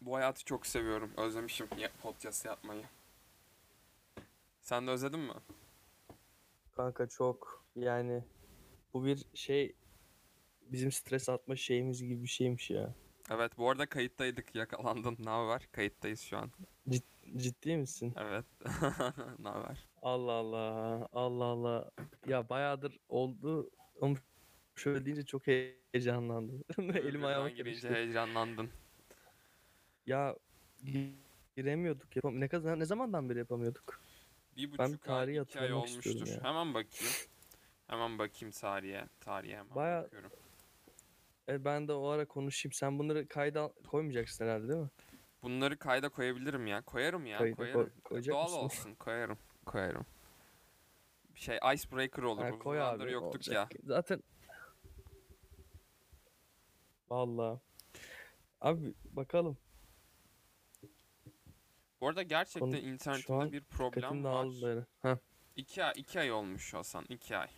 bu hayatı çok seviyorum. Özlemişim podcast yapmayı. Sen de özledin mi? Kanka çok yani bu bir şey bizim stres atma şeyimiz gibi bir şeymiş ya. Evet bu arada kayıttaydık yakalandın. Ne haber? Kayıttayız şu an. Ciddi misin? Evet. ne haber? Allah Allah. Allah Allah. Ya bayağıdır oldu. Şöyle deyince çok heyecanlandım. Elim ayağıma karıştı. heyecanlandın. Ya gi- giremiyorduk. Yapam ne kadar ne zamandan beri yapamıyorduk? Bir Ben buçuk tarihi ay, iki ay olmuştur. ya. Hemen bakayım. Hemen bakayım tarihe. Tarihe hemen Baya- bakıyorum. E ben de o ara konuşayım. Sen bunları kayda koymayacaksın herhalde değil mi? Bunları kayda koyabilirim ya. Koyarım ya. Kayda koyarım. koy- Doğal mısın? olsun. Koyarım. Koyarım. Bir şey icebreaker olur. Ha, koy abi. yoktuk olacak. ya. Zaten Vallahi. Abi bakalım. Bu arada gerçekten Konu- internetimde an bir problem var. Ha, İki ay, iki ay olmuş Hasan. iki ay.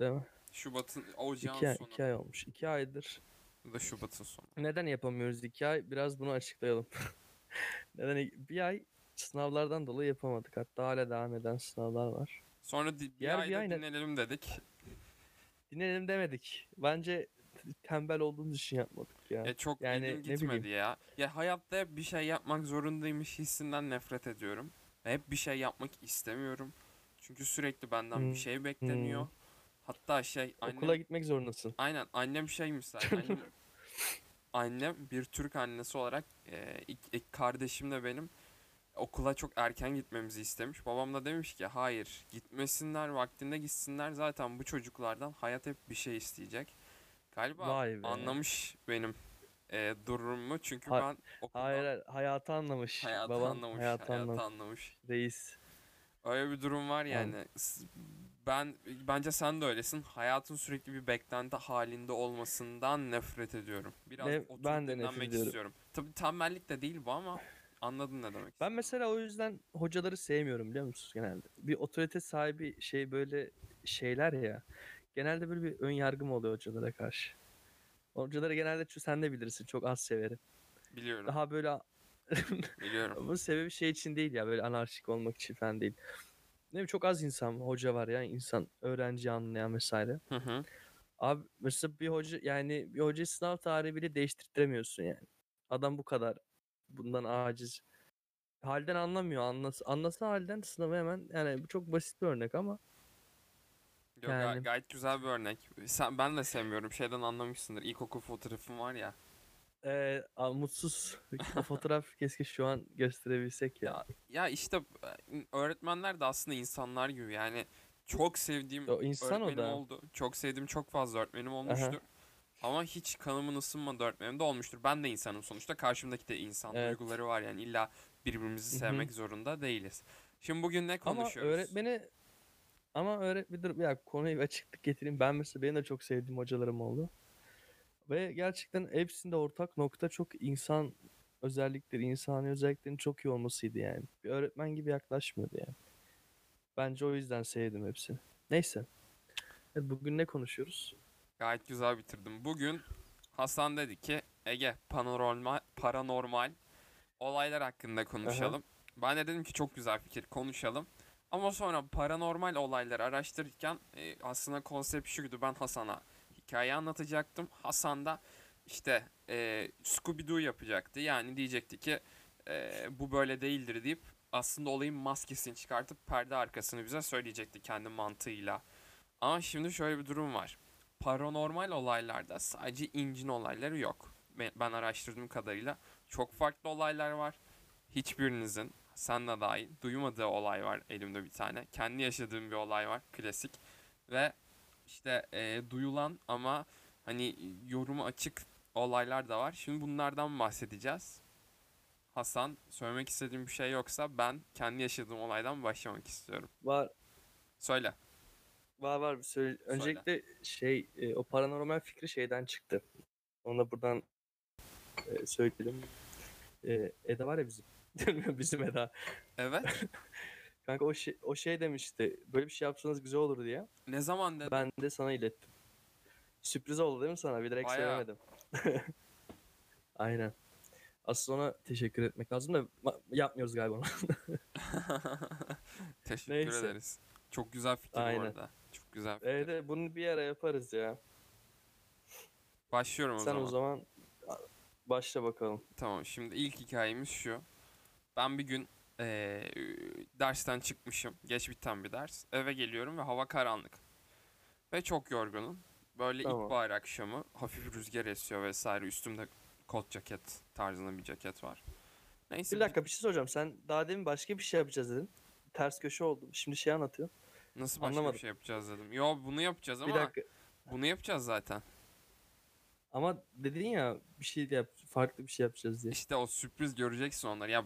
değil mi? Şubat'ın, ocağın İki ay, sonu. iki ay olmuş. İki aydır. Ya da Şubat'ın sonu. Neden yapamıyoruz iki ay? Biraz bunu açıklayalım. Neden bir ay sınavlardan dolayı yapamadık. Hatta hala devam eden sınavlar var. Sonra bir Diğer bir ayda ay ne- dinlenelim dedik. Dinleyelim demedik. Bence tembel olduğumuz için yapmadık ya. Ya çok Yani elim gitmedi bileyim. ya. Ya hayatta hep bir şey yapmak zorundaymış hissinden nefret ediyorum. Hep bir şey yapmak istemiyorum. Çünkü sürekli benden Hmm, bir şey bekleniyor. hmm. Hatta şey annem, Okula gitmek zorundasın. aynen annem şey misal. Annem, annem bir Türk annesi olarak e, ilk, ilk kardeşim de benim okula çok erken gitmemizi istemiş. Babam da demiş ki hayır gitmesinler vaktinde gitsinler zaten bu çocuklardan hayat hep bir şey isteyecek. Galiba Vay be. anlamış benim e, durumumu çünkü Ha- ben okulda Hayır, hayır hayatı anlamış. hayatı Baban anlamış, hayatı anlamış. anlamış. Reis. Öyle bir durum var yani. S- Ben bence sen de öylesin. Hayatın sürekli bir beklenti halinde olmasından nefret ediyorum. Biraz Ne- oturup ben de nefret dinlenmek ediyorum. istiyorum. Tabii tembellik de değil bu ama anladın ne demek. Ben mesela o yüzden hocaları sevmiyorum biliyor musunuz genelde. Bir otorite sahibi şey böyle şeyler ya. Genelde böyle bir ön yargım oluyor hocalara karşı. Hocaları genelde çünkü sen de bilirsin çok az severim. biliyorum. Daha böyle Biliyorum. bu sebebi şey için değil ya böyle anarşik olmak için falan değil. Ne bileyim çok az insan hoca var ya insan öğrenci anlayan vesaire. Hı hı. Abi mesela bir hoca yani bir hoca sınav tarihi bile değiştiremiyorsun yani. Adam bu kadar bundan aciz. Halden anlamıyor. Anlasa, anlasa halden sınavı hemen yani bu çok basit bir örnek ama Yok, Yani. gayet güzel bir örnek. Sen ben de sevmiyorum. Şeyden anlamışsındır. İlkokul fotoğrafım var ya. e, a- mutsuz o fotoğraf keşke şu an gösterebilsek ya. Ya işte e, öğretmenler de aslında insanlar gibi. Yani çok sevdiğim O insan o öğretmenim da. oldu. Çok sevdiğim çok fazla öğretmenim olmuştur. Ama hiç kanımın ısınmadığı öğretmenim de olmuştur. Ben de insanım sonuçta. Karşımdaki de insan Evet. duyguları var yani. illa birbirimizi sevmek zorunda değiliz. Şimdi bugün ne Ama konuşuyoruz? öğretmeni ama öğretmen dur ya konuyu bir açıklık getireyim. Ben mesela benim de çok sevdiğim hocalarım oldu. Ve gerçekten hepsinde ortak nokta çok insan özellikleri, insani özelliklerin çok iyi olmasıydı yani. Bir öğretmen gibi yaklaşmıyordu yani. Bence o yüzden sevdim hepsini. Neyse. Evet, bugün ne konuşuyoruz? Gayet güzel bitirdim. Bugün Hasan dedi ki Ege paranormal, paranormal olaylar hakkında konuşalım. Ben de dedim ki çok güzel fikir konuşalım. Ama sonra paranormal olayları araştırırken e, aslında konsept şuydu. Ben Hasan'a hikaye anlatacaktım. Hasan da işte e, Scooby-Doo yapacaktı. Yani diyecekti ki e, bu böyle değildir deyip aslında olayın maskesini çıkartıp perde arkasını bize söyleyecekti kendi mantığıyla. Ama şimdi şöyle bir durum var. Paranormal olaylarda sadece incin olayları yok. Ben, araştırdığım kadarıyla çok farklı olaylar var. Hiçbirinizin sen de dahil duymadığı olay var elimde bir tane. Kendi yaşadığım bir olay var klasik. Ve işte e, duyulan ama hani yorumu açık olaylar da var. Şimdi bunlardan bahsedeceğiz. Hasan söylemek istediğim bir şey yoksa ben kendi yaşadığım olaydan başlamak istiyorum. Var Söyle. var var. bir Söyle. Öncelikle şey e, o paranormal fikri şeyden çıktı. Onu da buradan e, söyleyelim. E, Eda var ya bizim. Bizim Eda. Evet. Kanka o şey, o şey demişti. Böyle bir şey yapsanız güzel olur diye. Ne zaman dedin? Ben de sana ilettim. Sürpriz oldu değil mi sana? Bilerek Bayağı. söylemedim. Aynen. Asıl ona teşekkür etmek lazım da yapmıyoruz galiba onu. Teşekkür Neyse. ederiz. Çok güzel fikir bu Aynen. arada. Çok güzel fikir. Evet bunu bir ara yaparız ya. Başlıyorum o Sen zaman. o zaman başla bakalım. Tamam şimdi ilk hikayemiz şu. Ben bir gün eee, dersten çıkmışım. Geç biten bir ders. Eve geliyorum ve hava karanlık. Ve çok yorgunum. Böyle Tamam. ilkbahar akşamı hafif rüzgar esiyor vesaire. Üstümde kot ceket tarzında bir ceket var. Neyse Bir dakika bir şey soracağım. Sen daha demin başka bir şey yapacağız dedin. Ters köşe oldu. Şimdi şey anlatıyor. nasıl başka anlamadım. bir şey yapacağız dedim. Yo bunu yapacağız ama Bir dakika. bunu yapacağız zaten. Ama dedin ya bir şey de yap, farklı bir şey yapacağız diye. İşte o sürpriz göreceksin onları. Ya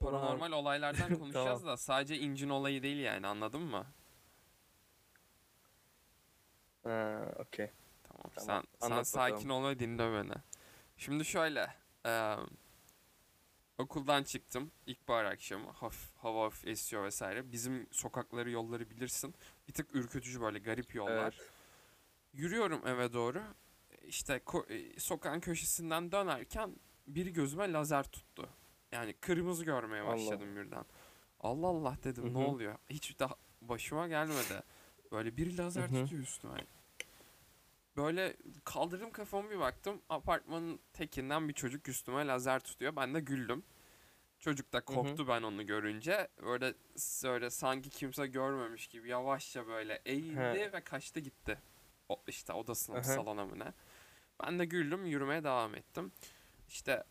paranormal olaylardan konuşacağız Tamam. da sadece incin olayı değil yani anladın mı? Ha, okey. Tamam. Tamam, Sen, sen sakin ol ve dinle beni. Şimdi şöyle. eee, okuldan çıktım. İlkbahar akşamı. Hafif, hava hafif esiyor vesaire. Bizim sokakları yolları bilirsin. Bir tık ürkütücü böyle garip yollar. Evet. Yürüyorum eve doğru. İşte e, sokağın köşesinden dönerken biri gözüme lazer tuttu. Yani kırmızı görmeye Allah. başladım birden. Allah Allah dedim Hı ne oluyor? Hiç daha başıma gelmedi. Böyle bir lazer Hı hı. tutuyor üstüme. Böyle kaldırdım kafamı bir baktım. Apartmanın tekinden bir çocuk üstüme lazer tutuyor. Ben de güldüm. Çocuk da korktu ben onu görünce. Böyle böyle sanki kimse görmemiş gibi yavaşça böyle eğildi He. ve kaçtı gitti. O işte odasına Aha. salona mı ne. Ben de güldüm yürümeye devam ettim. İşte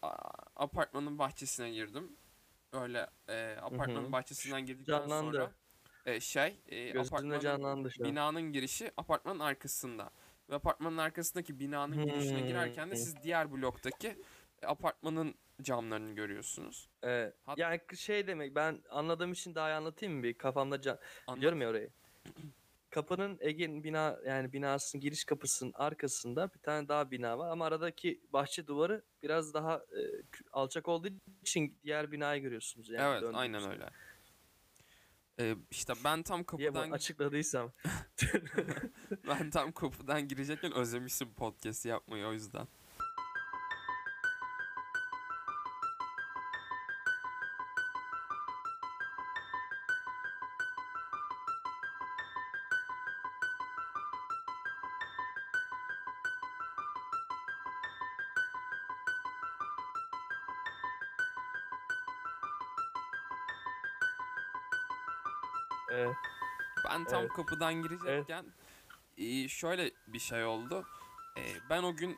apartmanın bahçesine girdim. Öyle e, apartmanın hı. bahçesinden girdikten Canlandı. sonra e, şey e, apartmanın canlandı şu an. binanın girişi apartmanın arkasında. Ve apartmanın arkasındaki binanın girişine girerken de Hmm. siz diğer bloktaki apartmanın camlarını görüyorsunuz. Evet. Hat- Yani şey demek ben anladığım için daha iyi anlatayım mı bir kafamda can. Anlat. Biliyorum ya orayı. Kapının Ege'nin bina yani binasının giriş kapısının arkasında bir tane daha bina var ama aradaki bahçe duvarı biraz daha e, alçak olduğu için diğer binayı görüyorsunuz yani. evet aynen öyle. E, işte ben tam kapıdan açıkladıysam. ben tam kapıdan girecekken özlemişim podcast yapmayı o yüzden. Tam Evet. kapıdan girecekken e, şöyle bir şey oldu. E, ben o gün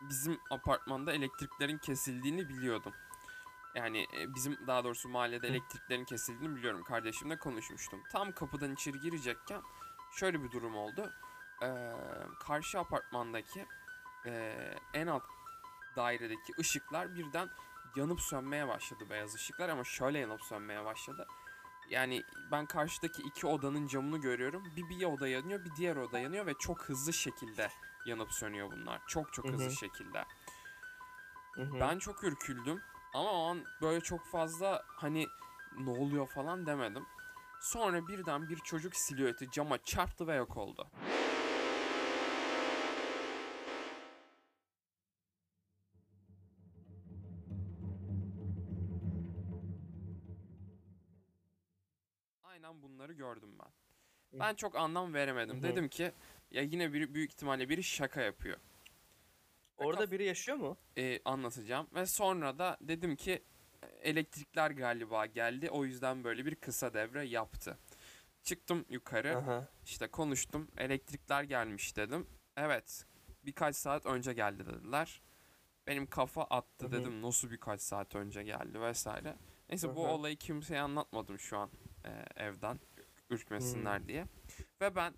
bizim apartmanda elektriklerin kesildiğini biliyordum. Yani e, bizim daha doğrusu mahallede elektriklerin kesildiğini biliyorum. Kardeşimle konuşmuştum. Tam kapıdan içeri girecekken şöyle bir durum oldu. E, karşı apartmandaki e, en alt dairedeki ışıklar birden yanıp sönmeye başladı beyaz ışıklar ama şöyle yanıp sönmeye başladı. Yani ben karşıdaki iki odanın camını görüyorum. Bir bir oda yanıyor, bir diğer oda yanıyor ve çok hızlı şekilde yanıp sönüyor bunlar. Çok çok Hı hızlı hı. şekilde. Hı hı. Ben çok ürküldüm ama o an böyle çok fazla hani ne oluyor falan demedim. Sonra birden bir çocuk silüeti cama çarptı ve yok oldu. Gördüm ben. Ben çok anlam veremedim. Dedim ki ya yine biri büyük ihtimalle biri şaka yapıyor. Orada kaf- biri yaşıyor mu? e, anlatacağım. Ve sonra da dedim ki elektrikler galiba geldi. O yüzden böyle bir kısa devre yaptı. Çıktım yukarı. Aha. işte konuştum. Elektrikler gelmiş dedim. Evet. Birkaç saat önce geldi dediler. Benim kafa attı Hı hı. dedim. Nasıl birkaç saat önce geldi vesaire. Neyse bu Hı hı. olayı kimseye anlatmadım şu an e, evden. Ürkmesinler diye. Ve ben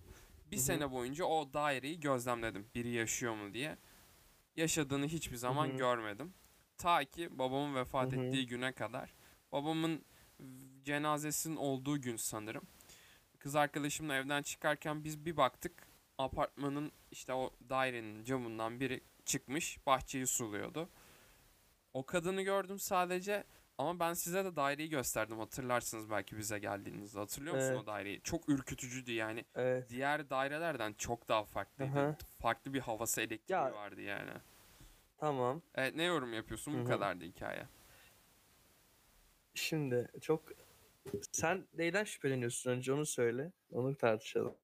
bir sene boyunca o daireyi gözlemledim. Biri yaşıyor mu diye. Yaşadığını hiçbir zaman görmedim. Ta ki babamın vefat ettiği güne kadar. Babamın cenazesinin olduğu gün sanırım. Kız arkadaşımla evden çıkarken biz bir baktık. Apartmanın işte o dairenin camından biri çıkmış bahçeyi suluyordu. O kadını gördüm sadece ama ben size de daireyi gösterdim hatırlarsınız belki bize geldiğinizde. Hatırlıyor musun Evet. o daireyi? Çok ürkütücüydü yani. Evet. Diğer dairelerden çok daha farklıydı. Aha. Farklı bir havası elektriği Ya- vardı yani. Tamam. Evet ne yorum yapıyorsun? Hı Bu kadardı hikaye. Şimdi çok sen neyden şüpheleniyorsun önce onu söyle. Onu tartışalım.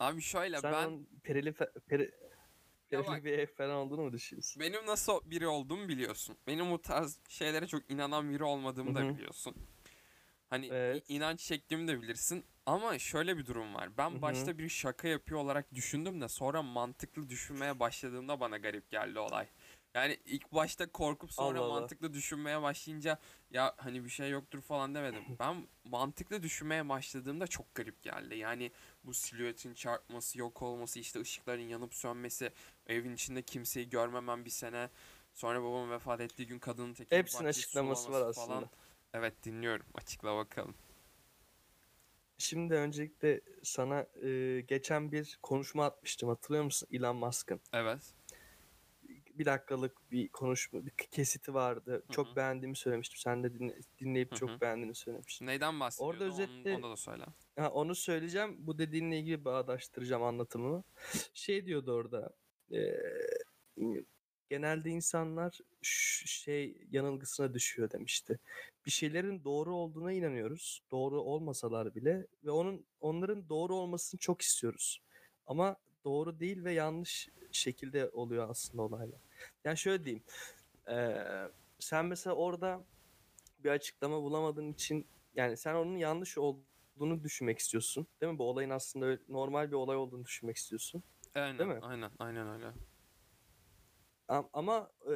Abi şöyle Sen ben onun perili peri, Bak- bir ev falan olduğunu mu düşünüyorsun? benim nasıl biri olduğumu biliyorsun. Benim bu tarz şeylere çok inanan biri olmadığımı da biliyorsun. Hani Evet. inanç şeklimi de bilirsin. Ama şöyle bir durum var. Ben Hı hı. başta bir şaka yapıyor olarak düşündüm de sonra mantıklı düşünmeye başladığımda bana garip geldi olay. Yani ilk başta korkup sonra Allah Allah. mantıklı düşünmeye başlayınca ya hani bir şey yoktur falan demedim. Ben mantıklı düşünmeye başladığımda çok garip geldi. Yani bu silüetin çarpması, yok olması, işte ışıkların yanıp sönmesi, evin içinde kimseyi görmemem bir sene. Sonra babamın vefat ettiği gün kadının tekini Hepsinin bahçesi açıklaması var sulaması aslında. falan. Evet dinliyorum. Açıkla bakalım. Şimdi öncelikle sana e, geçen bir konuşma atmıştım hatırlıyor musun Elon Musk'ın? Evet. Bir dakikalık bir konuşma, bir kesiti vardı. Hı Çok beğendiğimi söylemiştim. Sen de dinle- dinleyip Hı hı. çok beğendiğini söylemiştin. Neyden bahsediyordu? Onun- özetle- Onu da söyle. Ha, onu söyleyeceğim. Bu dediğinle ilgili bağdaştıracağım anlatımımı. Şey diyordu orada. eee, genelde insanlar şey yanılgısına düşüyor demişti. Bir şeylerin doğru olduğuna inanıyoruz. Doğru olmasalar bile ve onun onların doğru olmasını çok istiyoruz. Ama doğru değil ve yanlış şekilde oluyor aslında olaylar. Yani şöyle diyeyim. eee, sen mesela orada bir açıklama bulamadığın için yani sen onun yanlış olduğunu düşünmek istiyorsun. Değil mi? Bu olayın aslında öyle- normal bir olay olduğunu düşünmek istiyorsun. Aynen, Değil mi? aynen, aynen öyle. Am- Ama e,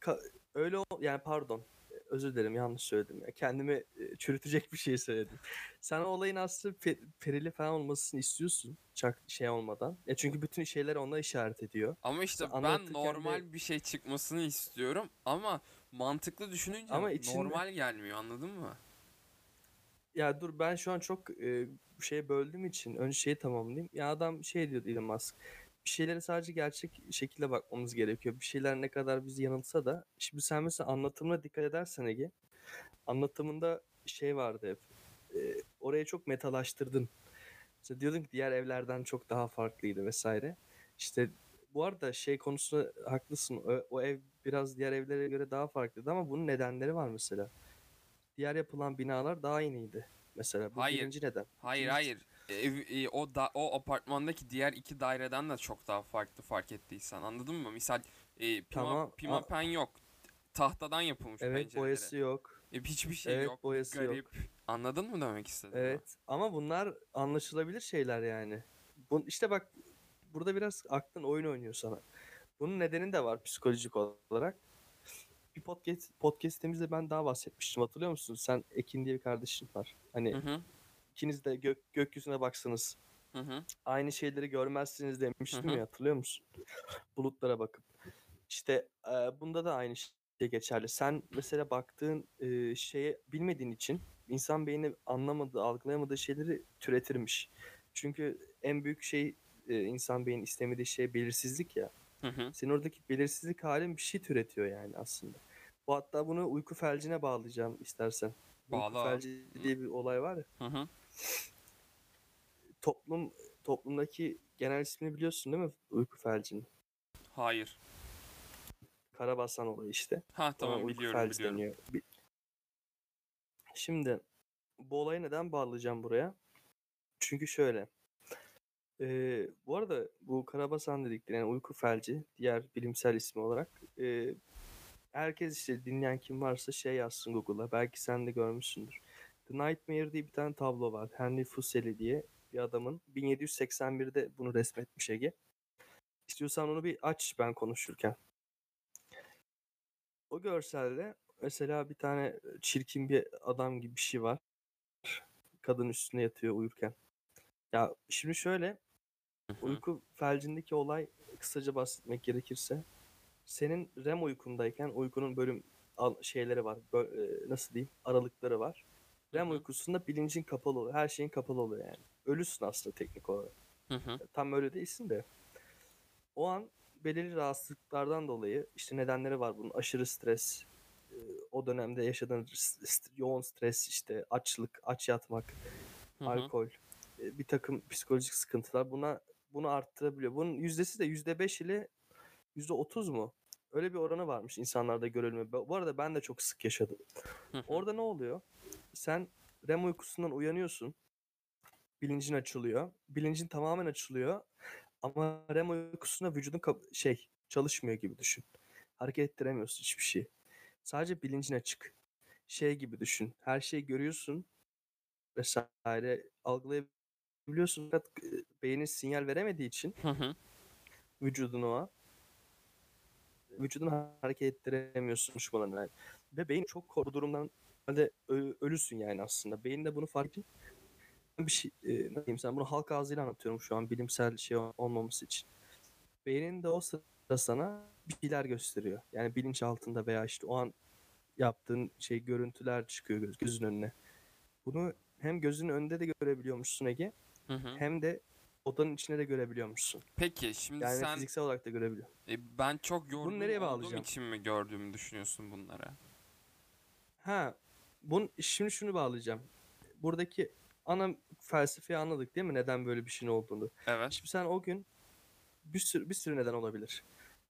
ka- öyle yani pardon özür dilerim yanlış söyledim ya. Kendimi çürütecek bir şey söyledim. Sen o olayın aslında pe- perili falan olmasını istiyorsun. Çak şey olmadan. Ya çünkü bütün şeyler ona işaret ediyor. Ama işte Sen ben anlatırken de- normal bir şey çıkmasını istiyorum ama mantıklı düşününce Ama içinde- normal gelmiyor anladın mı? Ya dur ben şu an çok e, şey böldüğüm için önce şeyi tamamlayayım. Ya adam şey diyordu Elon Musk. Bir şeylere sadece gerçek şekilde bakmamız gerekiyor. Bir şeyler ne kadar bizi yanıltsa da. Şimdi sen mesela anlatımına dikkat edersen Ege. Anlatımında şey vardı hep. e, oraya çok metalaştırdın. Mesela diyordun ki diğer evlerden çok daha farklıydı vesaire. İşte bu arada şey konusunda haklısın. O, o ev biraz diğer evlere göre daha farklıydı ama bunun nedenleri var mesela. Diğer yapılan binalar daha yeniydi. Mesela bu Hayır. birinci neden. Hayır İkincisi- hayır. Ev, e, o da o apartmandaki diğer iki daireden de çok daha farklı fark ettiysen anladın mı? Misal e, pima, Tamam, pimapen yok. Tahtadan yapılmış Evet pencereleri. boyası yok. E, hiçbir şey Evet, yok. boyası yok. Garip. Anladın mı demek istedim? Evet ama bunlar anlaşılabilir şeyler yani. Bu, işte bak burada biraz aklın oyun oynuyor sana. Bunun nedeni de var psikolojik olarak. Bir podcast podcast'imizde ben daha bahsetmiştim hatırlıyor musun? Sen Ekin diye bir kardeşin var. Hani Hı hı. İkiniz de gök, gökyüzüne baksanız Hı hı. aynı şeyleri görmezsiniz demiştim Hı hı. ya hatırlıyor musun? Bulutlara bakıp. İşte e, bunda da aynı şey geçerli. Sen mesela baktığın e, şeye bilmediğin için insan beyni anlamadığı, algılayamadığı şeyleri türetirmiş. Çünkü en büyük şey e, insan beyni istemediği şey belirsizlik ya. Hı hı. Senin oradaki belirsizlik halin bir şey türetiyor yani aslında. Bu hatta bunu uyku felcine bağlayacağım istersen. Bağla Uyku felci diye bir olay var ya. Hı hı. Toplum toplumdaki genel ismini biliyorsun değil mi uyku felcinin? Hayır. Karabasan olayı işte. Ha Ona tamam uyku biliyorum biliyorum. deniyor. Şimdi bu olayı neden bağlayacağım buraya? Çünkü şöyle. Ee, bu arada bu Karabasan dedikleri yani uyku felci diğer bilimsel ismi olarak e, herkes işte dinleyen kim varsa şey yazsın Google'a. Belki sen de görmüşsündür. The Nightmare diye bir tane tablo var. Henry Fuseli diye bir adamın 1781'de bunu resmetmiş Ege. İstiyorsan onu bir aç ben konuşurken. O görselde mesela bir tane çirkin bir adam gibi bir şey var. Kadın üstüne yatıyor uyurken. Ya şimdi şöyle uyku felcindeki olay kısaca bahsetmek gerekirse senin REM uykundayken uykunun bölüm şeyleri var. bö- e, nasıl diyeyim? Aralıkları var. REM uykusunda bilincin kapalı oluyor. Her şeyin kapalı oluyor yani. Ölüsün aslında teknik olarak. Hı hı. Tam öyle değilsin de. O an belirli rahatsızlıklardan dolayı işte nedenleri var bunun. Aşırı stres, e, o dönemde yaşadığın yoğun stres, işte açlık, aç yatmak, Hı hı. alkol, e, bir takım psikolojik sıkıntılar buna bunu arttırabiliyor. Bunun yüzdesi de yüzde beş ile yüzde otuz mu? öyle bir oranı varmış insanlarda görülme. Bu bu arada ben de çok sık yaşadım. Hı hı. Orada ne oluyor? Sen REM uykusundan uyanıyorsun. Bilincin açılıyor. Bilincin tamamen açılıyor. Ama REM uykusunda vücudun şey çalışmıyor gibi düşün. Hareket ettiremiyorsun hiçbir şey. Sadece bilincin açık. Şey gibi düşün. Her şeyi görüyorsun vesaire algılayabiliyorsun. Fakat e, beynin sinyal veremediği için Hı hı. vücudun o vücudunu hareket ettiremiyorsunmuş buna yani. Ve beyin çok korku durumdan halde ö- ölüsün yani aslında. Beyin de bunu fark edin. Bir şey, e, ne diyeyim sen bunu halk ağzıyla anlatıyorum şu an bilimsel şey ol- olmaması için. Beynin de o sırada sana bir şeyler gösteriyor. Yani bilinç altında veya işte o an yaptığın şey görüntüler çıkıyor göz, gözün önüne. Bunu hem gözünün önünde de görebiliyormuşsun Ege Hı hı. hem de odanın içine de görebiliyormuşsun. Peki şimdi Yani sen fiziksel olarak da görebiliyor. e, ben çok yorgun nereye olduğum için mi gördüğümü düşünüyorsun bunları? Ha, bun şimdi şunu bağlayacağım. Buradaki ana felsefeyi anladık değil mi? Neden böyle bir şeyin olduğunu. Evet. Şimdi sen o gün bir sürü bir sürü neden olabilir.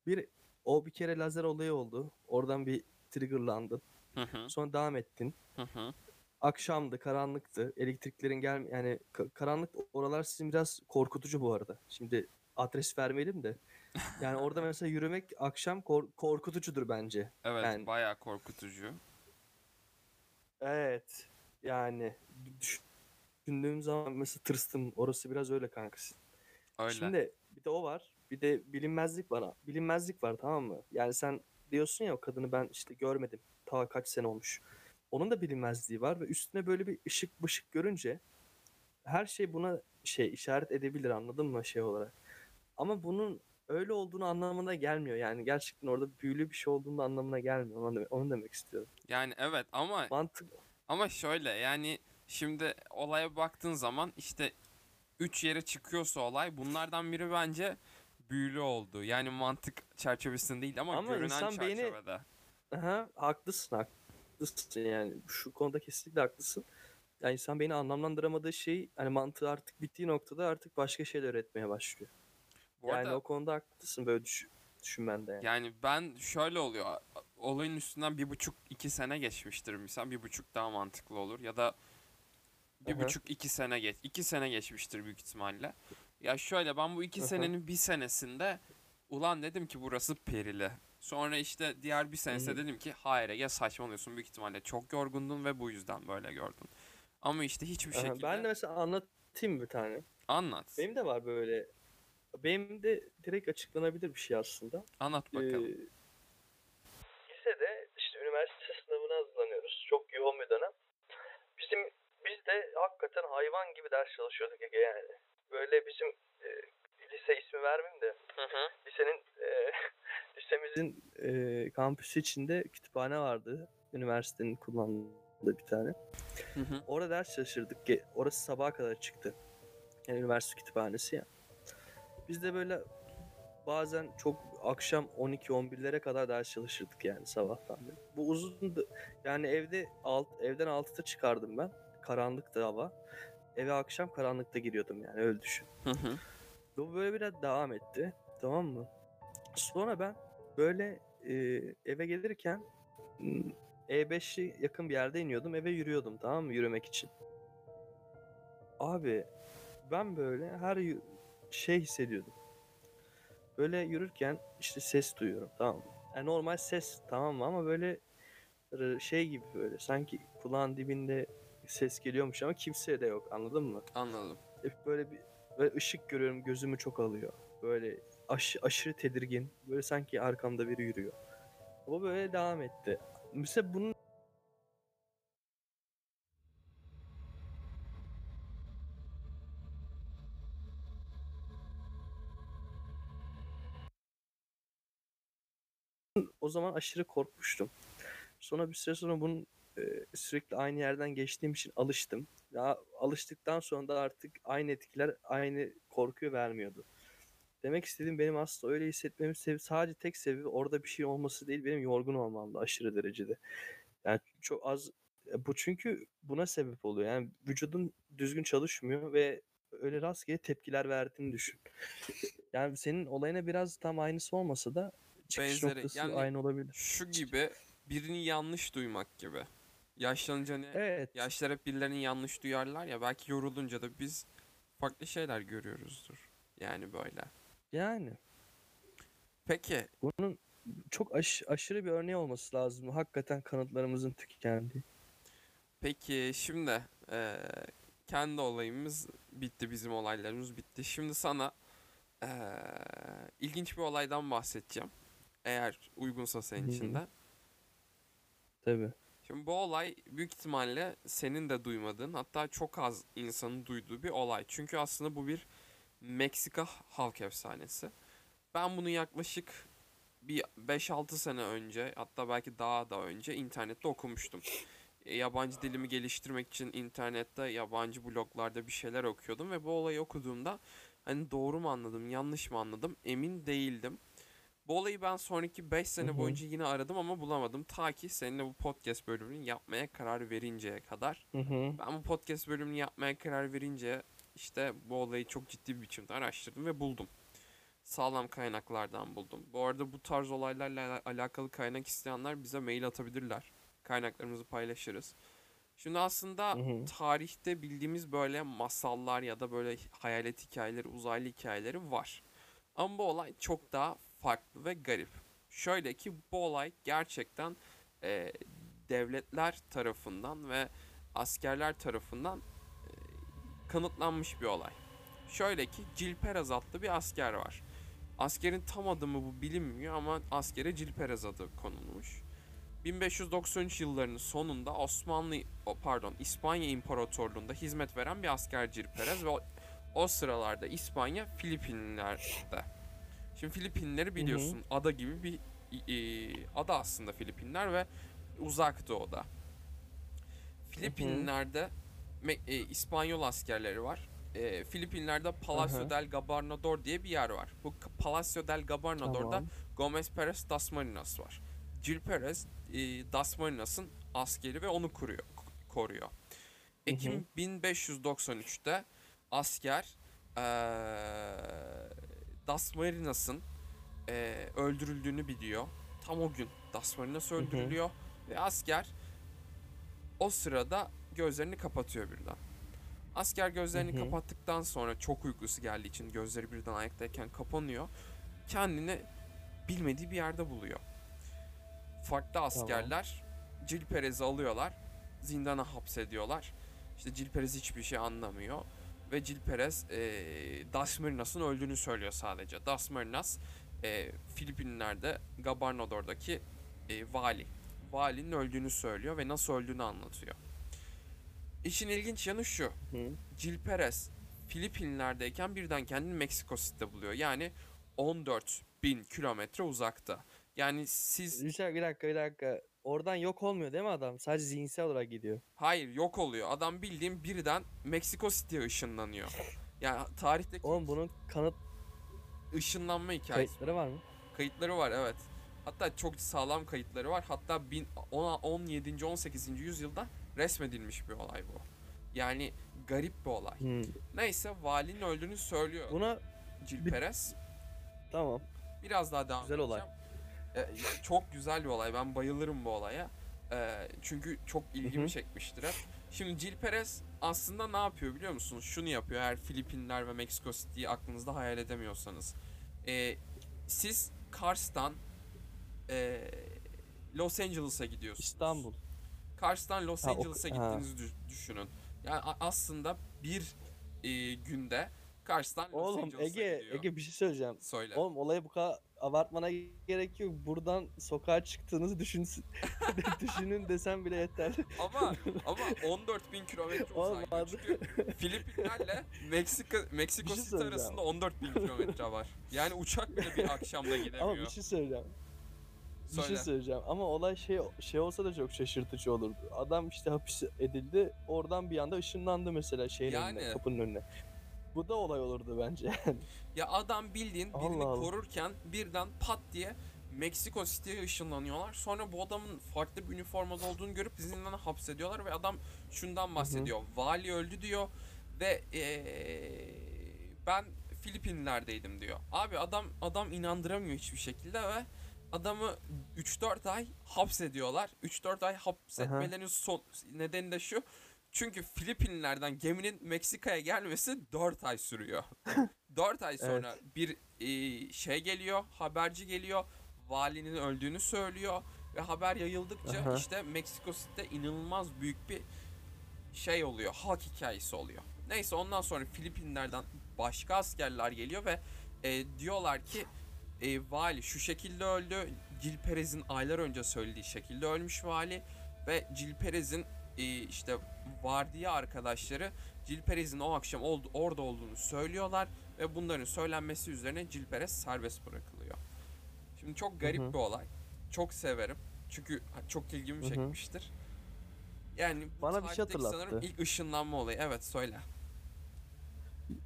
Bir o bir kere lazer olayı oldu. Oradan bir triggerlandın. Hı hı. Sonra devam ettin. Hı hı. Akşamdı, karanlıktı. Elektriklerin gel yani ka- karanlık oralar sizin biraz korkutucu bu arada. Şimdi adres vermeyelim de. Yani orada mesela yürümek akşam kor- korkutucudur bence. Evet Yani- bayağı korkutucu. Evet. Yani düşündüğüm zaman mesela tırstım. Orası biraz öyle kankası. Öyle. Şimdi bir de o var. Bir de bilinmezlik var. Bilinmezlik var tamam mı? Yani sen diyorsun ya o kadını ben işte görmedim. Ta kaç sene olmuş. Onun da bilinmezliği var ve üstüne böyle bir ışık bışık görünce her şey buna şey işaret edebilir anladın mı şey olarak. Ama bunun öyle olduğunu anlamına gelmiyor. Yani gerçekten orada büyülü bir şey olduğunu anlamına gelmiyor. Onu demek, onu demek istiyorum. Yani evet ama Mantık ama şöyle yani şimdi olaya baktığın zaman işte üç yere çıkıyorsa olay bunlardan biri bence büyülü oldu. Yani mantık çerçevesinde değil ama, Ama görünen insan beyni- çerçevede. Aha, haklısın haklısın yani şu konuda kesinlikle haklısın. Yani insan beni anlamlandıramadığı şey hani mantığı artık bittiği noktada artık başka şeyler öğretmeye başlıyor. Bu yani arada o konuda haklısın böyle düş düşünmende yani. yani ben şöyle oluyor. Olayın üstünden bir buçuk iki sene geçmiştir misal bir buçuk daha mantıklı olur ya da bir Aha. buçuk iki sene geç iki sene geçmiştir büyük ihtimalle. Ya şöyle ben bu iki Aha. senenin bir senesinde ulan dedim ki burası perili. Sonra işte diğer bir senesinde dedim ki hayır ya saçmalıyorsun büyük ihtimalle çok yorgundun ve bu yüzden böyle gördün. Ama işte hiçbir Aha, şekilde ben de mesela anlatayım bir tane. anlat. Benim de var böyle. Benim de direkt açıklanabilir bir şey aslında. Anlat bakalım. Ee, lisede işte üniversite sınavına hazırlanıyoruz. Çok yoğun bir dönem. Bizim biz de hakikaten hayvan gibi ders çalışıyorduk Ege yani. Böyle bizim e, lise ismi vermeyeyim de lisenin e, lisemizin e, kampüsü içinde kütüphane vardı. Üniversitenin kullandığı bir tane. Hı hı. Orada ders çalışırdık. Orası sabaha kadar çıktı. Yani üniversite kütüphanesi ya. Biz de böyle bazen çok akşam 12-11'lere kadar ders çalışırdık yani sabahtan. Bu uzun yani evde alt, evden 6'da çıkardım ben. Karanlıktı hava. Eve akşam karanlıkta giriyordum yani öyle düşün. Hı hı. Bu böyle biraz devam etti. Tamam mı? Sonra ben böyle e, eve gelirken m, E5'i yakın bir yerde iniyordum. Eve yürüyordum tamam mı? Yürümek için. Abi ben böyle her şey hissediyordum. Böyle yürürken işte ses duyuyorum tamam mı? Yani normal ses tamam mı ama böyle r- şey gibi böyle sanki kulağın dibinde ses geliyormuş ama kimse de yok anladın mı? Anladım. Hep böyle bir böyle ışık görüyorum gözümü çok alıyor. Böyle aş- aşırı tedirgin. Böyle sanki arkamda biri yürüyor. O böyle devam etti. Mesela bunun o zaman aşırı korkmuştum. Sonra bir süre sonra bunun e, sürekli aynı yerden geçtiğim için alıştım. Ya alıştıktan sonra da artık aynı etkiler aynı korkuyu vermiyordu. Demek istediğim benim aslında öyle hissetmemin sebebi sadece tek sebebi orada bir şey olması değil benim yorgun olmamda aşırı derecede. Yani çok az bu çünkü buna sebep oluyor. Yani vücudun düzgün çalışmıyor ve öyle rastgele tepkiler verdiğini düşün. Yani senin olayına biraz tam aynısı olmasa da çıkış Benzeri. noktası Yani aynı olabilir. Şu gibi birini yanlış duymak gibi. Yaşlanınca ne? Evet. Yaşlar hep birilerini yanlış duyarlar ya belki yorulunca da biz farklı şeyler görüyoruzdur. Yani böyle. Yani Peki bunun çok aş- aşırı bir örneği olması lazım. Hakikaten kanıtlarımızın tükendiği. Peki şimdi eee, kendi olayımız bitti, bizim olaylarımız bitti. Şimdi sana eee, ilginç bir olaydan bahsedeceğim. Eğer uygunsa senin için de. Tabii. Şimdi bu olay büyük ihtimalle senin de duymadığın hatta çok az insanın duyduğu bir olay. Çünkü aslında bu bir Meksika halk efsanesi. Ben bunu yaklaşık bir 5-6 sene önce hatta belki daha da önce internette okumuştum. E, Yabancı dilimi geliştirmek için internette yabancı bloglarda bir şeyler okuyordum ve bu olayı okuduğumda hani doğru mu anladım yanlış mı anladım emin değildim. Bu olayı ben sonraki 5 sene boyunca yine aradım ama bulamadım. Ta ki seninle bu podcast bölümünü yapmaya karar verinceye kadar. Ben bu podcast bölümünü yapmaya karar verince işte bu olayı çok ciddi bir biçimde araştırdım ve buldum. Sağlam kaynaklardan buldum. Bu arada bu tarz olaylarla ala- alakalı kaynak isteyenler bize mail atabilirler. Kaynaklarımızı paylaşırız. Şimdi aslında Hı hı. tarihte bildiğimiz böyle masallar ya da böyle hayalet hikayeleri, uzaylı hikayeleri var. Ama bu olay çok daha farklı ve garip. Şöyle ki bu olay gerçekten e, devletler tarafından ve askerler tarafından e, kanıtlanmış bir olay. Şöyle ki Cilperaz adlı bir asker var. Askerin tam adımı bu bilinmiyor ama askere Cilperaz adı konulmuş. 1593 yıllarının sonunda Osmanlı pardon İspanya İmparatorluğu'nda hizmet veren bir asker Cilperaz ve o, o sıralarda İspanya Filipinler'de. Şimdi Filipinleri biliyorsun ada gibi bir e, ada aslında Filipinler ve uzak doğuda. Filipinler'de e, İspanyol askerleri var. E, Filipinler'de Palacio Aha. del Gobernador diye bir yer var. Bu Palacio del Gobernador'da Tamam. Gomez Perez Das Marinas var. Gil Perez e, Das Marinas'ın askeri ve onu kuruyor, koruyor. Ekim 1593'te asker eee Das Marinas'ın eee, öldürüldüğünü biliyor. Tam o gün Das Marinas hı. öldürülüyor ve asker o sırada gözlerini kapatıyor birden. Asker gözlerini Hı hı. kapattıktan sonra çok uykusu geldiği için gözleri birden ayaktayken kapanıyor. Kendini bilmediği bir yerde buluyor. Farklı askerler Cil Perez'i alıyorlar. Zindana hapsediyorlar. İşte Cil Perez hiçbir şey anlamıyor. Ve Cil Perez eee Das Marinas'ın öldüğünü söylüyor sadece. Das Marinas eee Filipinler'de Gobernador'daki eee, vali. Valinin öldüğünü söylüyor ve nasıl öldüğünü anlatıyor. İşin ilginç yanı şu. Hı. Gil Perez Filipinler'deyken birden kendini Meksiko City'de buluyor. Yani 14 bin kilometre uzakta. Yani siz bir dakika, bir dakika. Oradan yok olmuyor değil mi adam? Sadece zihinsel olarak gidiyor. hayır yok oluyor. Adam bildiğim birden Meksiko City'ye ışınlanıyor. Yani tarihteki Oğlum bunun kanıt ışınlanma hikayesi. kayıtları var mı? Kayıtları var evet. Hatta çok sağlam kayıtları var. Hatta bin- ona- 17. 18. yüzyılda resmedilmiş bir olay bu. Yani garip bir olay. Hı. Neyse valinin öldüğünü söylüyor Buna Perez. tamam. Biraz daha devam Güzel olay. Ee, çok güzel bir olay. Ben bayılırım bu olaya. Ee, çünkü çok ilgimi çekmiştir hep. Şimdi Gil Perez aslında ne yapıyor biliyor musunuz? Şunu yapıyor eğer Filipinler ve Meksiko City'yi aklınızda hayal edemiyorsanız. Ee, siz Kars'tan ee, Los Angeles'a gidiyorsunuz. İstanbul. Kars'tan Los Ha, Angeles'a ha. gittiğinizi dü- düşünün. Yani aslında bir ee, günde Kars'tan Los Oğlum Angeles'a Ege, gidiyor. Ege bir şey söyleyeceğim. Söyle. Oğlum olayı bu kadar abartmana gerek yok. Buradan sokağa çıktığınızı düşünsün. düşünün desem bile yeterli. Ama ama 14 bin kilometre adı- Çünkü Filipinlerle Meksika Meksiko şey City arasında 14 bin kilometre var. Yani uçak bile bir akşamda gidemiyor. Ama bir şey söyleyeceğim. Bir şey Söyle. söyleyeceğim ama olay şey şey olsa da çok şaşırtıcı olurdu. Adam işte hapis edildi. Oradan bir anda ışınlandı mesela şeyin önüne, Yani. kapının önüne. Bu da olay olurdu bence. Ya adam bildiğin birini Allah Allah. korurken birden pat diye Meksiko City'ye ışınlanıyorlar. Sonra bu adamın farklı bir üniformada olduğunu görüp zindana hapsediyorlar ve adam şundan bahsediyor. Vali öldü diyor ve eee, ben Filipinler'deydim diyor. Abi adam adam inandıramıyor hiçbir şekilde ve adamı 3-4 ay hapsediyorlar. 3-4 ay hapsetmelerinin son nedeni de şu. Çünkü Filipinlerden geminin Meksika'ya gelmesi 4 ay sürüyor. 4 ay sonra bir e, şey geliyor, haberci geliyor. Valinin öldüğünü söylüyor ve haber yayıldıkça Aha. işte Meksiko City'de inanılmaz büyük bir şey oluyor. Halk hikayesi oluyor. Neyse ondan sonra Filipinlerden başka askerler geliyor ve e, diyorlar ki e, vali şu şekilde öldü. Gil Perez'in aylar önce söylediği şekilde ölmüş vali ve Gil Perez'in e, işte vardiya arkadaşları Gil Perez'in o akşam oldu, orada olduğunu söylüyorlar ve bunların söylenmesi üzerine Gil Perez serbest bırakılıyor. Şimdi çok garip Hı hı. bir olay. Çok severim. Çünkü çok ilgimi çekmiştir. Yani bu Bana bir şey tarihteki sanırım hatırlattı. ilk ışınlanma olayı. Evet söyle.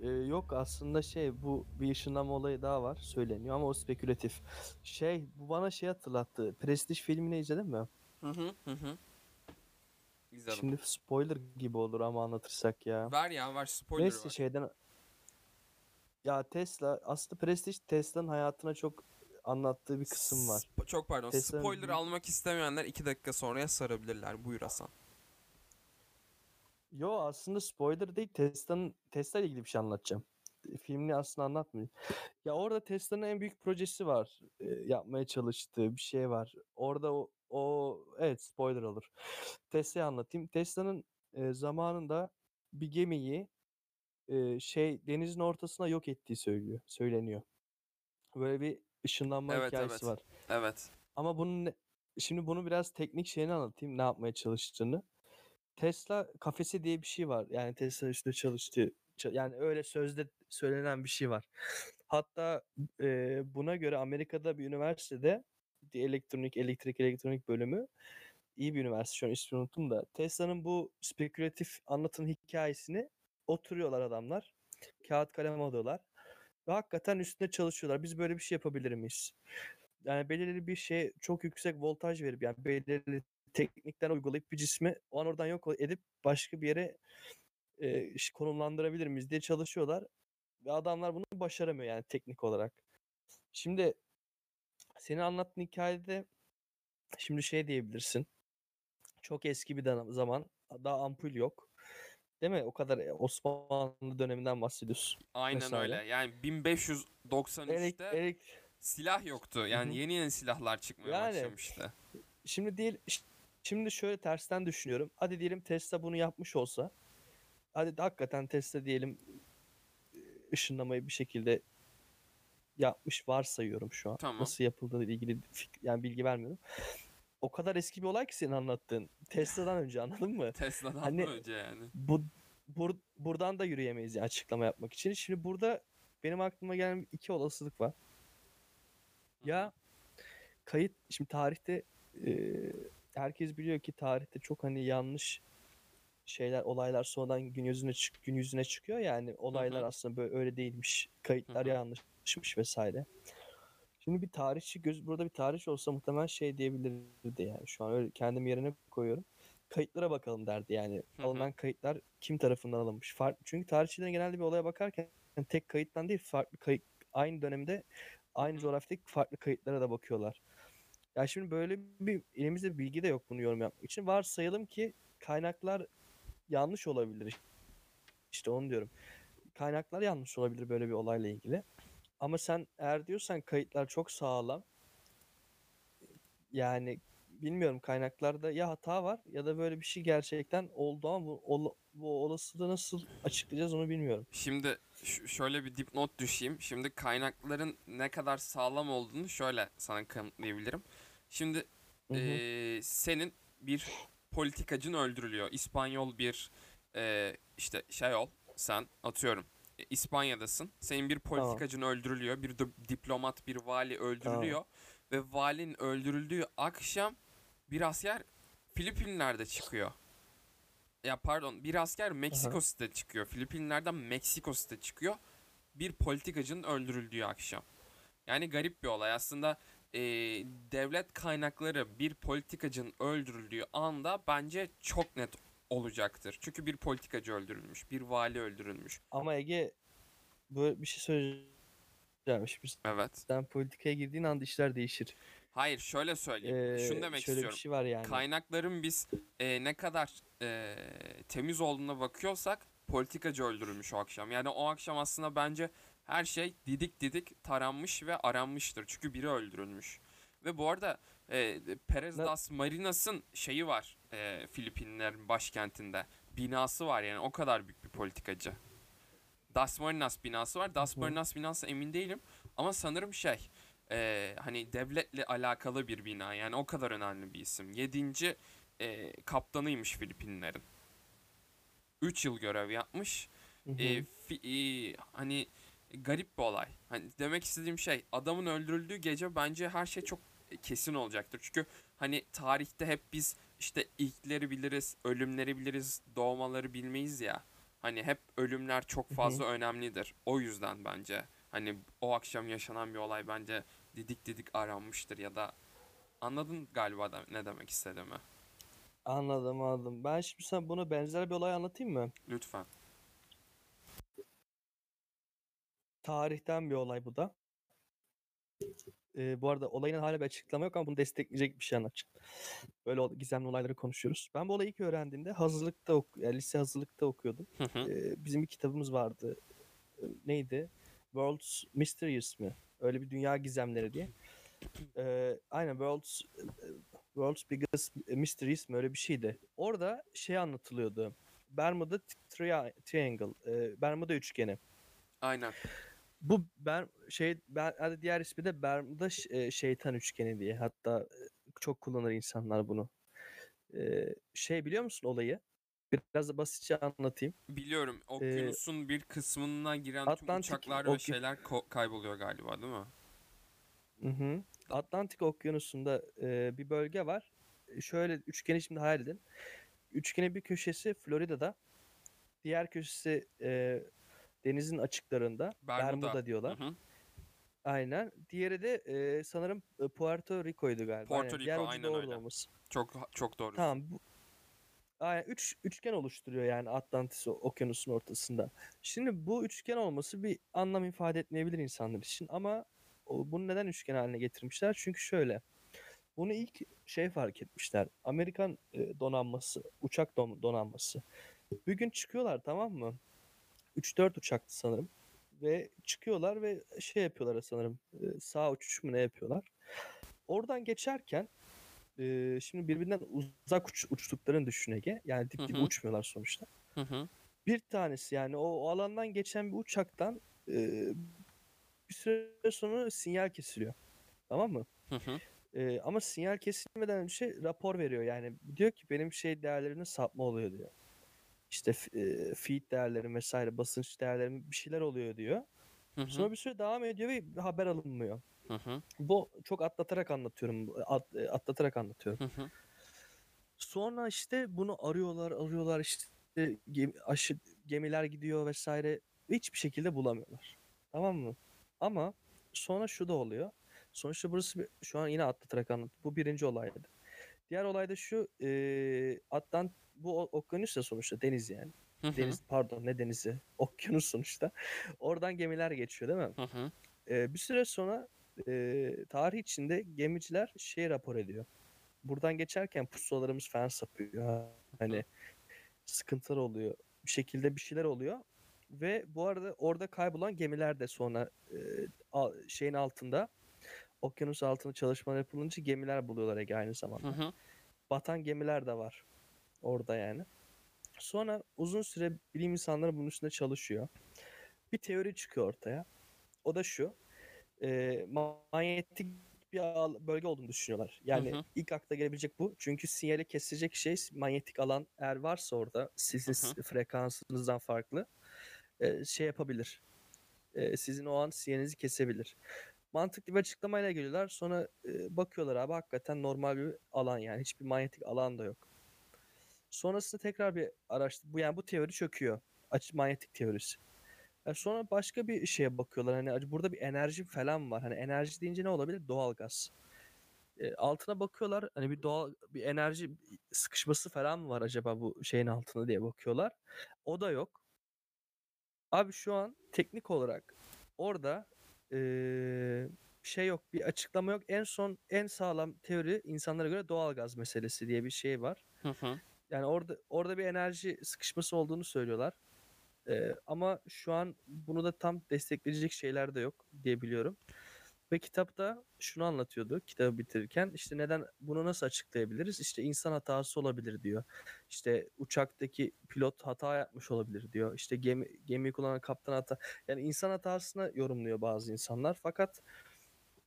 Ee, yok aslında şey bu bir ışınlanma olayı daha var söyleniyor ama o spekülatif. Şey bu bana şey hatırlattı. Prestige filmini izledin mi? Hı hı hı hı. İzledim. Şimdi spoiler gibi olur ama anlatırsak ya. Ver ya ver spoiler Neyse ver. şeyden ya Tesla aslında Prestige Tesla'nın hayatına çok anlattığı bir kısım var. Sp- çok pardon. Tesla'nın Spoiler almak istemeyenler 2 dakika sonraya sarabilirler. Buyur Hasan. Yo aslında spoiler değil Tesla'nın Tesla ile ilgili bir şey anlatacağım. Filmini aslında anlatmayayım. Ya orada Tesla'nın en büyük projesi var. e, yapmaya çalıştığı bir şey var. Orada o, o evet spoiler olur. Tesla'yı anlatayım. Tesla'nın e, zamanında bir gemiyi e, şey denizin ortasına yok ettiği söylüyor, söyleniyor. Böyle bir ışınlanma Evet, hikayesi evet. var. Evet. Ama bunun şimdi bunu biraz teknik şeyini anlatayım ne yapmaya çalıştığını. Tesla kafesi diye bir şey var. Yani Tesla üstünde çalıştığı ça- yani öyle sözde söylenen bir şey var. Hatta e, buna göre Amerika'da bir üniversitede elektronik elektrik elektronik bölümü iyi bir üniversite şu an ismini unuttum da Tesla'nın bu spekülatif anlatım hikayesini oturuyorlar adamlar. Kağıt kalem alıyorlar. Ve hakikaten üstünde çalışıyorlar. Biz böyle bir şey yapabilir miyiz? Yani belirli bir şey çok yüksek voltaj verip yani belirli teknikten uygulayıp bir cismi o an oradan yok edip başka bir yere e, konumlandırabilir miyiz diye çalışıyorlar. Ve adamlar bunu başaramıyor yani teknik olarak. Şimdi senin anlattığın hikayede şimdi şey diyebilirsin. Çok eski bir zaman daha ampul yok. Değil mi? O kadar e, Osmanlı döneminden bahsediyorsun. Aynen Vesaire. öyle. Yani 1593'te Elek, elek, silah yoktu. Yani yeni yeni silahlar çıkmaya Yani- başlamıştı. Şimdi değil şimdi şöyle tersten düşünüyorum. Hadi diyelim Tesla bunu yapmış olsa. Hadi de hakikaten Tesla diyelim e, ışınlamayı bir şekilde yapmış varsayıyorum şu an. Tamam. Nasıl yapıldığı ile ilgili fik- yani bilgi vermiyorum. O kadar eski bir olay ki senin anlattığın. Tesla'dan önce anladın mı? Tesla'dan Hani- önce yani. Bu bur, buradan da yürüyemeyiz yani açıklama yapmak için. Şimdi burada benim aklıma gelen iki olasılık var. Ya kayıt şimdi tarihte e, herkes biliyor ki tarihte çok hani yanlış şeyler olaylar sonradan gün yüzüne çık gün yüzüne çıkıyor yani olaylar hı. aslında böyle öyle değilmiş kayıtlar hı. Yanlışmış vesaire. Şimdi bir tarihçi göz burada bir tarihçi olsa muhtemelen şey diyebilirdi yani şu an öyle kendim yerine koyuyorum. Kayıtlara bakalım derdi yani. Hı hı. Alınan kayıtlar kim tarafından alınmış? Farklı çünkü tarihçilerin genelde bir olaya bakarken tek kayıttan değil farklı kayıt aynı dönemde aynı coğrafyadaki farklı kayıtlara da bakıyorlar. Ya şimdi böyle bir elimizde bilgi de yok bunu yorum yapmak için. Varsayalım ki kaynaklar yanlış olabilir. İşte onu diyorum. Kaynaklar yanlış olabilir böyle bir olayla ilgili. Ama sen eğer diyorsan kayıtlar çok sağlam. Yani bilmiyorum kaynaklarda ya hata var ya da böyle bir şey gerçekten oldu ama bu, ol- bu olasılığı nasıl açıklayacağız onu bilmiyorum. Şimdi şöyle bir dipnot düşeyim. Şimdi kaynakların ne kadar sağlam olduğunu şöyle sana kanıtlayabilirim. Şimdi Hı hı. eee, senin bir politikacın öldürülüyor. İspanyol bir eee, işte şey ol sen atıyorum e, İspanya'dasın. Senin bir politikacın öldürülüyor. Bir di- diplomat, bir vali öldürülüyor. Ve valinin öldürüldüğü akşam bir asker Filipinler'de çıkıyor. Ya pardon bir asker Meksiko Aha. City'de çıkıyor. Filipinler'den Meksiko City'de çıkıyor. Bir politikacının öldürüldüğü akşam. Yani garip bir olay. Aslında eee, devlet kaynakları bir politikacının öldürüldüğü anda bence çok net olacaktır. Çünkü bir politikacı öldürülmüş, bir vali öldürülmüş. Ama Ege böyle bir şey söyleyeceğim. Şimdi Evet. sen politikaya girdiğin anda işler değişir. Hayır şöyle söyleyeyim. Ee, Şunu demek şöyle istiyorum. bir şey var yani. Kaynakların biz e, ne kadar e, temiz olduğuna bakıyorsak politikacı öldürülmüş o akşam. Yani o akşam aslında bence her şey didik didik taranmış ve aranmıştır. Çünkü biri öldürülmüş. Ve bu arada e, Perez Ne- das Marinas'ın şeyi var e, Filipinlerin başkentinde. Binası var yani o kadar büyük bir politikacı. Das Marinas binası var. Das. Marinas binası emin değilim. Ama sanırım şey e, hani devletle alakalı bir bina. Yani o kadar önemli bir isim. Yedinci e, kaptanıymış Filipinlerin. 3 yıl görev yapmış. Hı hı. E, fi- e, hani garip bir olay. Hani demek istediğim şey adamın öldürüldüğü gece bence her şey çok kesin olacaktır. Çünkü hani tarihte hep biz işte ilkleri biliriz, ölümleri biliriz, doğmaları bilmeyiz ya. Hani hep ölümler çok fazla önemlidir. O yüzden bence hani o akşam yaşanan bir olay bence didik didik aranmıştır ya da anladın galiba da ne demek istediğimi. Anladım anladım. Ben şimdi sana buna benzer bir olay anlatayım mı? Lütfen. Tarihten bir olay bu da. Ee, bu arada olayın hala bir açıklama yok ama bunu destekleyecek bir şey anlatacağım. Böyle gizemli olayları konuşuyoruz. Ben bu olayı ilk öğrendiğimde hazırlıkta ok yani lise hazırlıkta okuyordum. Hı hı. Ee, bizim bir kitabımız vardı. Ee, neydi? World's Mysteries mi? Öyle bir dünya gizemleri diye. Ee, aynen World's World's Biggest Mysteries mi öyle bir şeydi. Orada şey anlatılıyordu. Bermuda Tri- Triangle, e, Bermuda üçgeni. Aynen. Bu ben şey ben hadi diğer ismi de Bermuda şeytan üçgeni diye. Hatta çok kullanır insanlar bunu. Ee, şey biliyor musun olayı? Biraz da basitçe anlatayım. Biliyorum. Okyanusun bir kısmına giren tüm Atlantik uçaklar ve şeyler ko- kayboluyor galiba değil mi? Hı hı. Atlantik Okyanusu'nda e, bir bölge var. Şöyle üçgeni şimdi hayal edin. Üçgenin bir köşesi Florida'da. Diğer köşesi e, denizin açıklarında. Bermuda. Bermuda diyorlar. Hı hı. Aynen. Diğeri de e, sanırım e, Puerto Rico'ydu galiba. Puerto Rico, ucu aynen öyle. olması. Çok çok doğru. Tamam. Bu, aynen. Üç, üçgen oluşturuyor yani Atlantis okyanusun ortasında. Şimdi bu üçgen olması bir anlam ifade etmeyebilir insanlar için ama o, bunu neden üçgen haline getirmişler? Çünkü şöyle. Bunu ilk şey fark etmişler. Amerikan e, donanması, uçak don- donanması. Bir gün çıkıyorlar tamam mı? 3-4 uçaktı sanırım. Ve çıkıyorlar ve şey yapıyorlar sanırım. e, Sağ uçuş mu ne yapıyorlar? Oradan geçerken e, şimdi birbirinden uzak uç, uçtuklarını düşün Ege. Yani dip hı. uçmuyorlar sonuçta. Hı hı. Bir tanesi yani o, o alandan geçen bir uçaktan e, bir süre sonra sinyal kesiliyor. Tamam mı? Hı hı. Ee, ama sinyal kesilmeden önce rapor veriyor yani diyor ki benim şey değerlerimde sapma oluyor diyor. İşte e, feed değerlerim vesaire basınç değerlerim bir şeyler oluyor diyor. Hı hı. Sonra bir süre devam ediyor ve haber alınmıyor. Hı hı. Bu çok atlatarak anlatıyorum. At, atlatarak anlatıyorum. Hı hı. Sonra işte bunu arıyorlar, arıyorlar işte gemi, aşı, gemiler gidiyor vesaire. Hiçbir şekilde bulamıyorlar. Tamam mı? Ama sonra şu da oluyor. Sonuçta burası bir- şu an yine atlatarak anlat. Bu birinci olaydı. Diğer olay da şu. E, Atlant bu okyanus ya sonuçta deniz yani. Hı hı. Deniz pardon ne denizi? Okyanus sonuçta. Oradan gemiler geçiyor değil mi? Hı hı. Ee, bir süre sonra e, tarih içinde gemiciler şey rapor ediyor. Buradan geçerken pusulalarımız falan sapıyor. Ha, Hani sıkıntılar oluyor. Bir şekilde bir şeyler oluyor. Ve bu arada orada kaybolan gemiler de sonra e, şeyin altında okyanus altında çalışmalar yapılınca gemiler buluyorlar Ege aynı zamanda. Hı hı. Batan gemiler de var orada yani. Sonra uzun süre bilim insanları bunun üstünde çalışıyor. Bir teori çıkıyor ortaya. O da şu. E, manyetik bir bölge olduğunu düşünüyorlar. Yani Hı hı. ilk akla gelebilecek bu. Çünkü sinyali kesecek şey manyetik alan eğer varsa orada sizin Hı hı. frekansınızdan farklı e, şey yapabilir. E, sizin o an sinyalinizi kesebilir. Mantıklı bir açıklamayla geliyorlar. Sonra e, bakıyorlar abi hakikaten normal bir alan yani. Hiçbir manyetik alan da yok. Sonrasında tekrar bir araştır. Bu yani bu teori çöküyor. Açık manyetik teorisi. Ya sonra başka bir şeye bakıyorlar. Hani burada bir enerji falan var. Hani enerji deyince ne olabilir? Doğalgaz. E, altına bakıyorlar. Hani bir doğal bir enerji sıkışması falan mı var acaba bu şeyin altında diye bakıyorlar. O da yok. Abi şu an teknik olarak orada şey yok, bir açıklama yok. En son en sağlam teori insanlara göre doğalgaz meselesi diye bir şey var. Hı hı. Yani orada orada bir enerji sıkışması olduğunu söylüyorlar. Ee, ama şu an bunu da tam destekleyecek şeyler de yok diye biliyorum. Ve kitapta şunu anlatıyordu kitabı bitirirken işte neden bunu nasıl açıklayabiliriz? İşte insan hatası olabilir diyor. İşte uçaktaki pilot hata yapmış olabilir diyor. İşte gemi gemiyi kullanan kaptan hata. Yani insan hatasını yorumluyor bazı insanlar. Fakat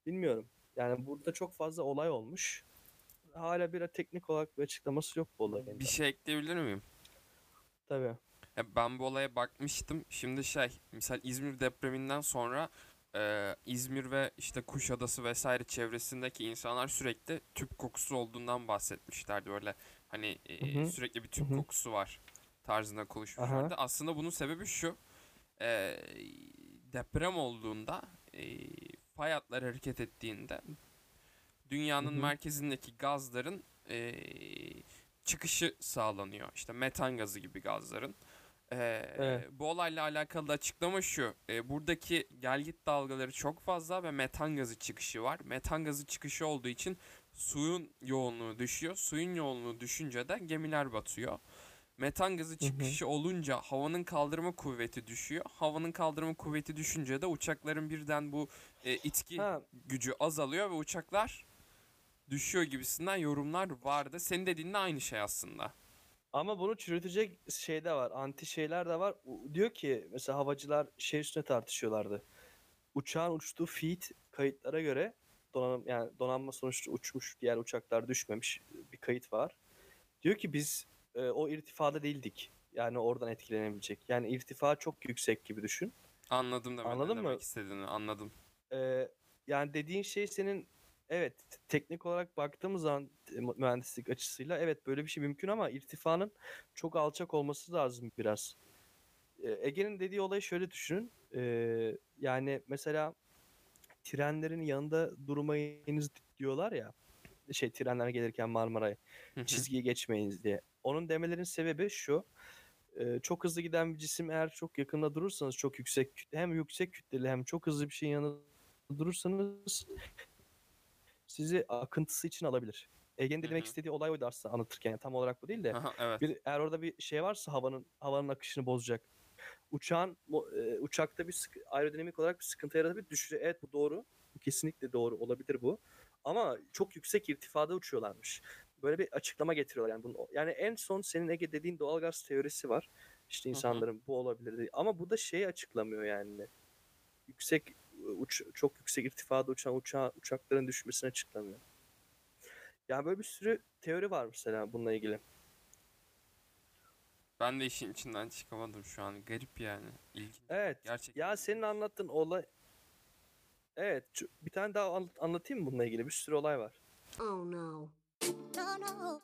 bilmiyorum. Yani burada çok fazla olay olmuş. Hala bir teknik olarak bir açıklaması yok bu olayın. Bir şey ekleyebilir miyim? Tabii. Ya ben bu olaya bakmıştım. Şimdi şey, misal İzmir depreminden sonra e, İzmir ve işte Kuşadası vesaire çevresindeki insanlar sürekli tüp kokusu olduğundan bahsetmişlerdi. Böyle hani e, Hı hı. sürekli bir tüp Hı hı. kokusu var tarzında konuşmuşlardı. Aslında bunun sebebi şu. e, deprem olduğunda e, fay hatları hareket ettiğinde dünyanın Hı hı. merkezindeki gazların e, çıkışı sağlanıyor. İşte metan gazı gibi gazların. Ee, Evet. Bu olayla alakalı da açıklama şu. Ee, buradaki gelgit dalgaları çok fazla ve metan gazı çıkışı var. Metan gazı çıkışı olduğu için suyun yoğunluğu düşüyor. Suyun yoğunluğu düşünce de gemiler batıyor. Metan gazı hı. çıkışı olunca havanın kaldırma kuvveti düşüyor. Havanın kaldırma kuvveti düşünce de uçakların birden bu e, itki Ha, gücü azalıyor ve uçaklar düşüyor gibisinden yorumlar vardı. Senin dediğin de aynı şey aslında. Ama bunu çürütecek şey de var. Anti şeyler de var. U- Diyor ki mesela havacılar şey üstüne tartışıyorlardı. Uçağın uçtuğu feed kayıtlara göre donanım yani donanma sonuçta uçmuş diğer uçaklar düşmemiş bir kayıt var. Diyor ki biz e, o irtifada değildik. Yani oradan etkilenebilecek. Yani irtifa çok yüksek gibi düşün. Anladım da Anladın demek mı? istediğini anladım. Ee, yani dediğin şey senin evet teknik olarak baktığımız zaman e, mühendislik açısıyla evet böyle bir şey mümkün ama irtifanın çok alçak olması lazım biraz. Ee, Ege'nin dediği olayı şöyle düşünün. Ee, yani mesela trenlerin yanında durmayınız diyorlar ya şey trenler gelirken Marmara'ya çizgiyi geçmeyiniz diye. Onun demelerin sebebi şu. e, çok hızlı giden bir cisim eğer çok yakında durursanız çok yüksek hem yüksek kütleli hem çok hızlı bir şeyin yanında durursanız sizi akıntısı için alabilir. Ege'nin de demek istediği olay oydu aslında anlatırken. Yani tam olarak bu değil de. Aha, evet. Bir, eğer orada bir şey varsa havanın havanın akışını bozacak. Uçağın e, uçakta bir sıkı- aerodinamik olarak bir sıkıntı yaratabilir. Düşüre evet bu doğru. Bu kesinlikle doğru olabilir bu. Ama çok yüksek irtifada uçuyorlarmış. Böyle bir açıklama getiriyorlar yani bunu. Yani en son senin Ege dediğin doğalgaz teorisi var. İşte insanların bu olabilir diye. Ama bu da şeyi açıklamıyor yani. Yüksek uç, çok yüksek irtifada uçan uçağı, uçakların düşmesini açıklamıyor. Yani böyle bir sürü teori var mesela bununla ilgili. Ben de işin içinden çıkamadım şu an. Garip yani. İlginç. Evet. Gerçekten. Ya senin anlattığın olay Evet, bir tane daha an- anlatayım mı bununla ilgili? Bir sürü olay var. Oh no. No, no.